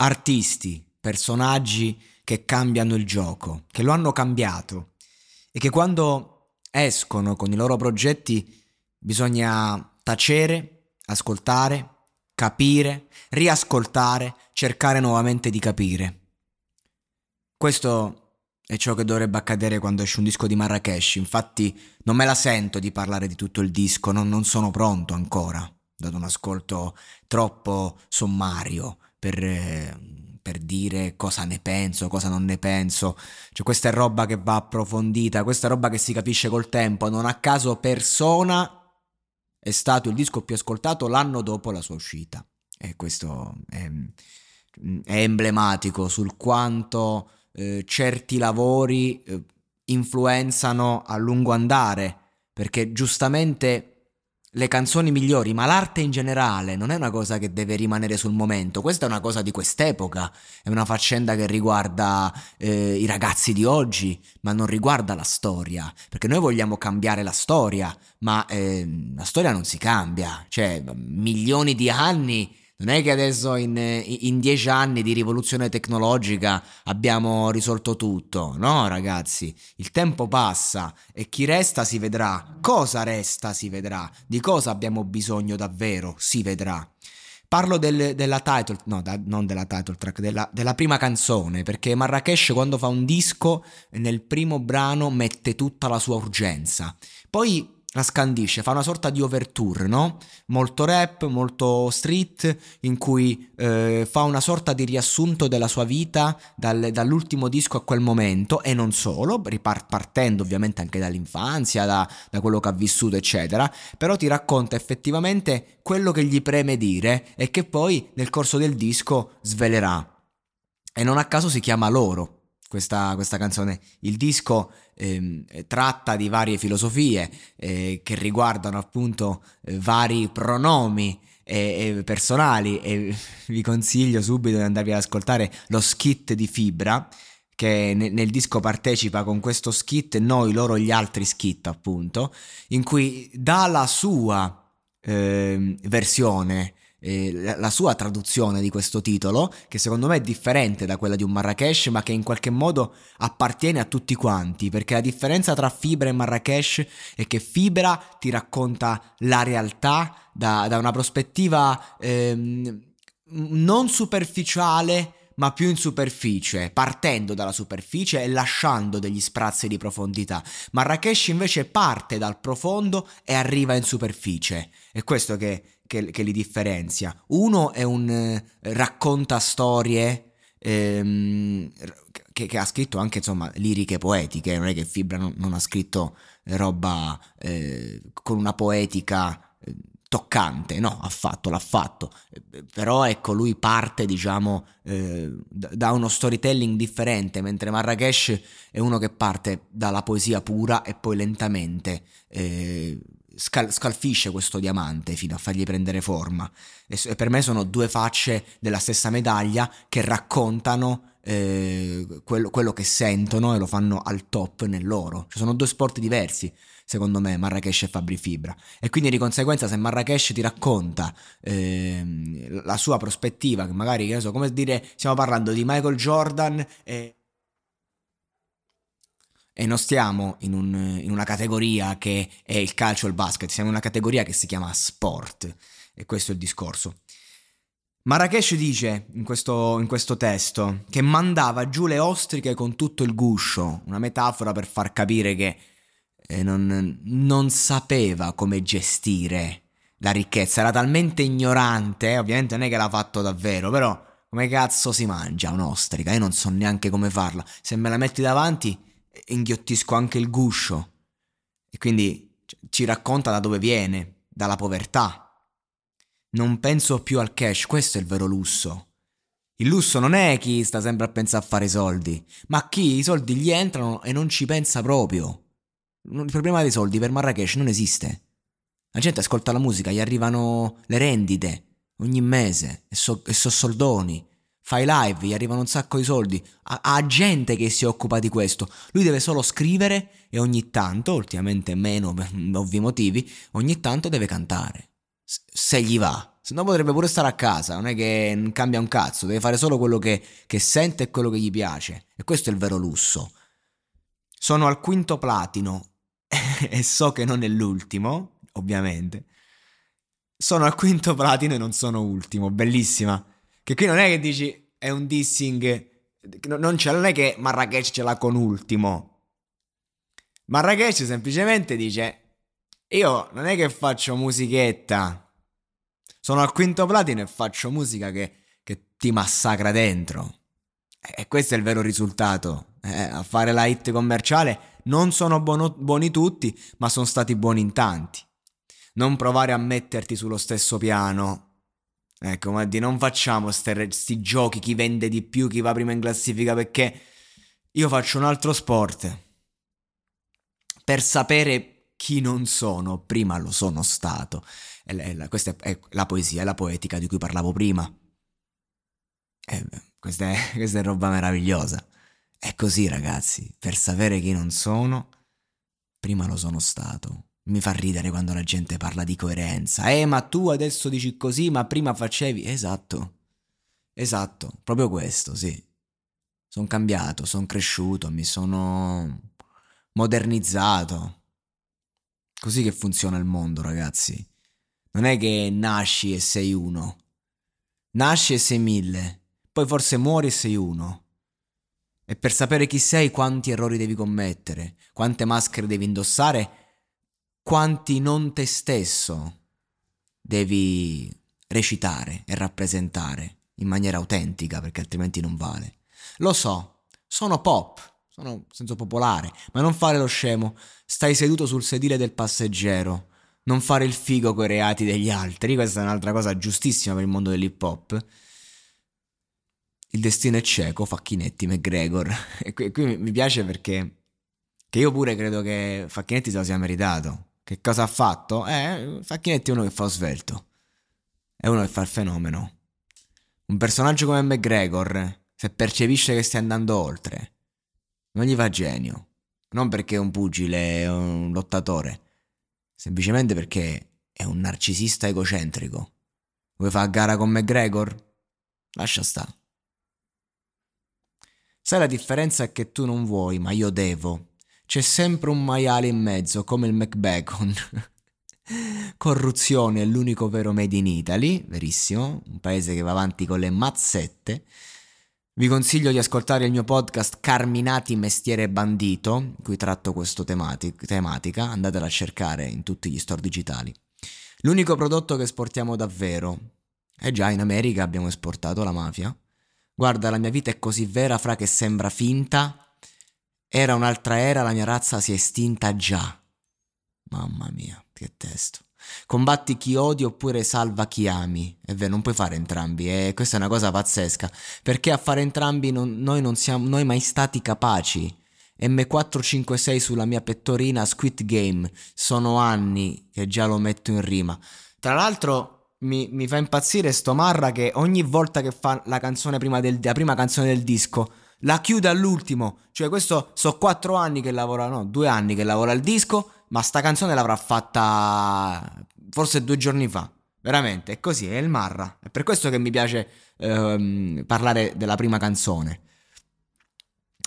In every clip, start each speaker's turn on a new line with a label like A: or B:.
A: artisti, personaggi che cambiano il gioco, che lo hanno cambiato e che quando escono con i loro progetti bisogna tacere, ascoltare, capire, riascoltare, cercare nuovamente di capire. Questo è ciò che dovrebbe accadere quando esce un disco di Marrakesh, infatti non me la sento di parlare di tutto il disco, non, non sono pronto ancora, dato un ascolto troppo sommario per, per dire cosa ne penso, cosa non ne penso, cioè questa è roba che va approfondita, questa è roba che si capisce col tempo, non a caso Persona è stato il disco più ascoltato l'anno dopo la sua uscita. E questo è, è emblematico sul quanto eh, certi lavori eh, influenzano a lungo andare, perché giustamente le canzoni migliori, ma l'arte in generale non è una cosa che deve rimanere sul momento, questa è una cosa di quest'epoca, è una faccenda che riguarda eh, i ragazzi di oggi, ma non riguarda la storia, perché noi vogliamo cambiare la storia, ma eh, la storia non si cambia, cioè milioni di anni non è che adesso in, in, dieci anni di rivoluzione tecnologica abbiamo risolto tutto, no ragazzi, il tempo passa e chi resta si vedrà, cosa resta si vedrà, di cosa abbiamo bisogno davvero si vedrà. Parlo del, della title, no, da, non della title track, della, della, prima canzone, perché Marrakesh quando fa un disco nel primo brano mette tutta la sua urgenza. Poi la scandisce, fa una sorta di overture, no? Molto rap, molto street, in cui eh, fa una sorta di riassunto della sua vita dal, dall'ultimo disco a quel momento e non solo, partendo ovviamente anche dall'infanzia, da, da quello che ha vissuto, eccetera, però ti racconta effettivamente quello che gli preme dire e che poi nel corso del disco svelerà. E non a caso si chiama Loro, questa, questa canzone. Il disco eh, tratta di varie filosofie eh, che riguardano appunto eh, vari pronomi e, personali e vi consiglio subito di andarvi ad ascoltare lo skit di Fibra che nel, nel disco partecipa con questo skit noi, loro, gli altri skit appunto in cui dà la sua ehm, versione eh, la sua traduzione di questo titolo, che secondo me è differente da quella di un Marrakesh, ma che in qualche modo appartiene a tutti quanti, perché la differenza tra Fibra e Marrakesh è che Fibra ti racconta la realtà da, da una prospettiva ehm, non superficiale, ma più in superficie, partendo dalla superficie e lasciando degli sprazzi di profondità. Marrakesh invece parte dal profondo e arriva in superficie. È questo che che, che li differenzia. Uno è un eh, racconta storie ehm, che, che, ha scritto anche insomma liriche poetiche, non è che Fibra non, non ha scritto roba eh, con una poetica eh, toccante, no, ha fatto, l'ha fatto, eh, però ecco lui parte diciamo eh, da uno storytelling differente, mentre Marrakesh è uno che parte dalla poesia pura e poi lentamente eh, scal- scalfisce questo diamante fino a fargli prendere forma. E, per me sono due facce della stessa medaglia che raccontano eh, quello, quello, che sentono e lo fanno al top nel loro. Cioè, sono due sport diversi, secondo me, Marrakesh e Fabri Fibra. E quindi di conseguenza se Marrakesh ti racconta eh, la sua prospettiva, che magari, che so, come dire, stiamo parlando di Michael Jordan e e non stiamo in, un, in, una categoria che è il calcio e il basket, siamo in una categoria che si chiama sport e questo è il discorso. Marrakesh dice in questo, in questo testo che mandava giù le ostriche con tutto il guscio, una metafora per far capire che eh, non, non sapeva come gestire la ricchezza, era talmente ignorante, ovviamente non è che l'ha fatto davvero, però come cazzo si mangia un'ostrica? Io non so neanche come farla, se me la metti davanti inghiottisco anche il guscio. E quindi ci racconta da dove viene, dalla povertà. Non penso più al cash, questo è il vero lusso. Il lusso non è chi sta sempre a pensare a fare i soldi, ma chi i soldi gli entrano e non ci pensa proprio. Il problema dei soldi per Marrakesh non esiste. La gente ascolta la musica, gli arrivano le rendite ogni mese e so, e so soldoni fai live, gli arrivano un sacco di soldi, ha, ha, gente che si occupa di questo, lui deve solo scrivere e ogni tanto, ultimamente meno per ovvi motivi, ogni tanto deve cantare, se gli va, Se no potrebbe pure stare a casa, non è che cambia un cazzo, deve fare solo quello che, che sente e quello che gli piace. E questo è il vero lusso. Sono al quinto platino e so che non è l'ultimo, ovviamente. Sono al quinto platino e non sono ultimo, bellissima. Che qui non è che dici è un dissing, non, non è che Marrakesh ce l'ha con ultimo. Marrakesh semplicemente dice io non è che faccio musichetta, sono al quinto platino e faccio musica che, che ti massacra dentro. E questo è il vero risultato. Eh, a fare la hit commerciale non sono buono, buoni tutti, ma sono stati buoni in tanti. Non provare a metterti sullo stesso piano. Ecco, ma di non facciamo questi giochi, chi vende di più, chi va prima in classifica, perché io faccio un altro sport. Per sapere chi non sono, prima lo sono stato. È la, è questa è, la poesia, è la poetica di cui parlavo prima. Eh, questa, è, questa è roba meravigliosa. È così, ragazzi, per sapere chi non sono, prima lo sono stato. Mi fa ridere quando la gente parla di coerenza. Eh, ma tu adesso dici così, ma prima facevi. Esatto. Esatto, proprio questo, sì. Sono cambiato, sono cresciuto, mi sono modernizzato. Così che funziona il mondo, ragazzi. Non è che nasci e sei uno. Nasci e sei mille. Poi forse muori e sei uno. E per sapere chi sei, quanti errori devi commettere, quante maschere devi indossare, quanti non te stesso devi recitare e rappresentare in maniera autentica, perché altrimenti non vale. Lo so, sono pop, sono senso popolare, ma non fare lo scemo. Stai seduto sul sedile del passeggero. Non fare il figo coi reati degli altri. Questa è un'altra cosa giustissima per il mondo dell'hip hop. Il destino è cieco, Facchinetti, McGregor. E qui, qui mi piace perché che io pure credo che Facchinetti se lo sia meritato. Che cosa ha fatto? Eh, Facchinetti è uno che fa svelto. È uno che fa il fenomeno. Un personaggio come McGregor, se percepisce che stai andando oltre, non gli va genio. Non perché è un pugile, è un lottatore. Semplicemente perché è un narcisista egocentrico. Vuoi fare gara con McGregor? Lascia stare. Sai la differenza è che tu non vuoi, ma io devo. C'è sempre un maiale in mezzo, come il McBacon. Corruzione è l'unico vero made in Italy, verissimo, un paese che va avanti con le mazzette. Vi consiglio di ascoltare il mio podcast Carminati Mestiere Bandito, in cui tratto questa temati- tematica, andatela a cercare in tutti gli store digitali. L'unico prodotto che esportiamo davvero. Eh già, in America abbiamo esportato la mafia. Guarda, la mia vita è così vera, fra che sembra finta. Era un'altra era, la mia razza si è estinta già. Mamma mia, che testo. Combatti chi odi oppure salva chi ami. È vero, non puoi fare entrambi, e questa è una cosa pazzesca. Perché a fare entrambi non, noi non siamo noi mai stati capaci. M456 sulla mia pettorina Squid Game. Sono anni che già lo metto in rima. Tra l'altro mi, mi fa impazzire sto Marra che ogni volta che fa la prima del, la prima canzone del disco la chiude all'ultimo. Cioè, questo so quattro anni che lavora, no, due anni che lavora il disco ma sta canzone l'avrà fatta forse due giorni fa. Veramente, è così, è il Marra. È per questo che mi piace ehm, parlare della prima canzone.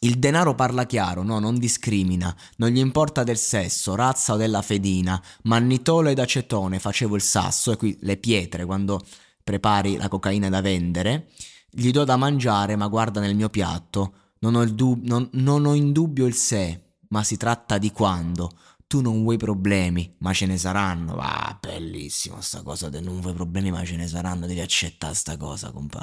A: Il denaro parla chiaro, no, non discrimina, non gli importa del sesso, razza o della fedina, mannitolo ed acetone, facevo il sasso, e qui le pietre quando prepari la cocaina da vendere, gli do da mangiare, ma guarda nel mio piatto, non ho, dub- non, non ho in dubbio il se, ma si tratta di quando, tu non vuoi problemi, ma ce ne saranno. Ah, bellissimo sta cosa del non vuoi problemi, ma ce ne saranno. Devi accettare sta cosa, compa.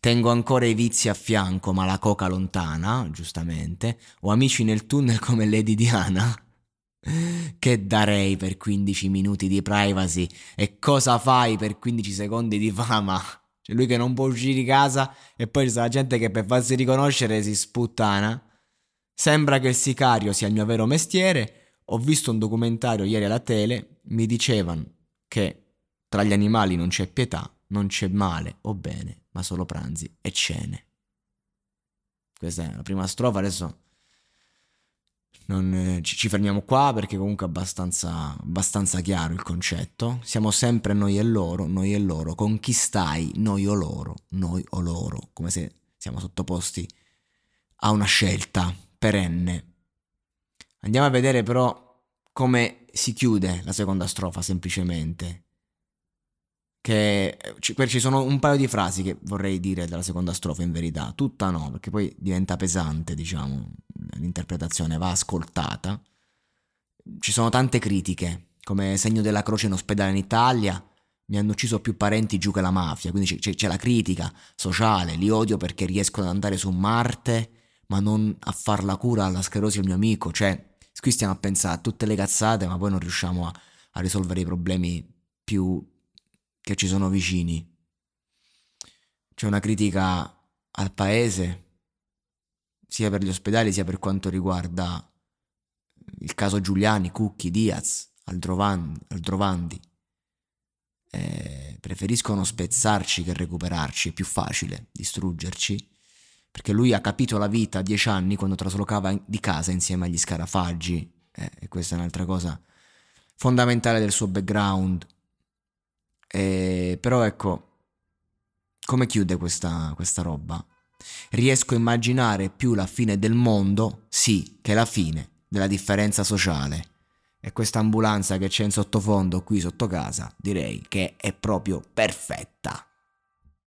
A: Tengo ancora i vizi a fianco, ma la coca lontana, giustamente. Ho amici nel tunnel come Lady Diana. Che darei per 15 minuti di privacy? E cosa fai per 15 secondi di fama? C'è lui che non può uscire di casa e poi c'è la gente che per farsi riconoscere si sputtana. Sembra che il sicario sia il mio vero mestiere ho visto un documentario ieri alla tele, mi dicevano che tra gli animali non c'è pietà, non c'è male o bene, ma solo pranzi e cene. Questa è la prima strofa, adesso non, eh, ci, ci, fermiamo qua perché comunque è abbastanza, abbastanza chiaro il concetto. Siamo sempre noi e loro, noi e loro. Con chi stai? Noi o loro, noi o loro. Come se siamo sottoposti a una scelta perenne. Andiamo a vedere però come si chiude la seconda strofa semplicemente. Che ci sono un paio di frasi che vorrei dire della seconda strofa in verità, tutta no, perché poi diventa pesante, diciamo, l'interpretazione va ascoltata. Ci sono tante critiche, come segno della croce in ospedale in Italia, mi hanno ucciso più parenti giù che la mafia, quindi c'è, c'è la critica sociale, li odio perché riescono ad andare su Marte, ma non a far la cura alla sclerosi al mio amico, cioè qui stiamo a pensare a tutte le cazzate, ma poi non riusciamo a, a risolvere i problemi più che ci sono vicini. C'è una critica al paese, sia per gli ospedali sia per quanto riguarda il caso Giuliani, Cucchi, Diaz, Aldrovandi. Aldrovandi. Eh, preferiscono spezzarci che recuperarci, è più facile distruggerci perché lui ha capito la vita a dieci anni quando traslocava di casa insieme agli scarafaggi, eh, e questa è un'altra cosa fondamentale del suo background. E, però ecco, come chiude questa, questa roba? Riesco a immaginare più la fine del mondo, sì, che la fine della differenza sociale. E questa ambulanza che c'è in sottofondo qui sotto casa, direi che è proprio perfetta.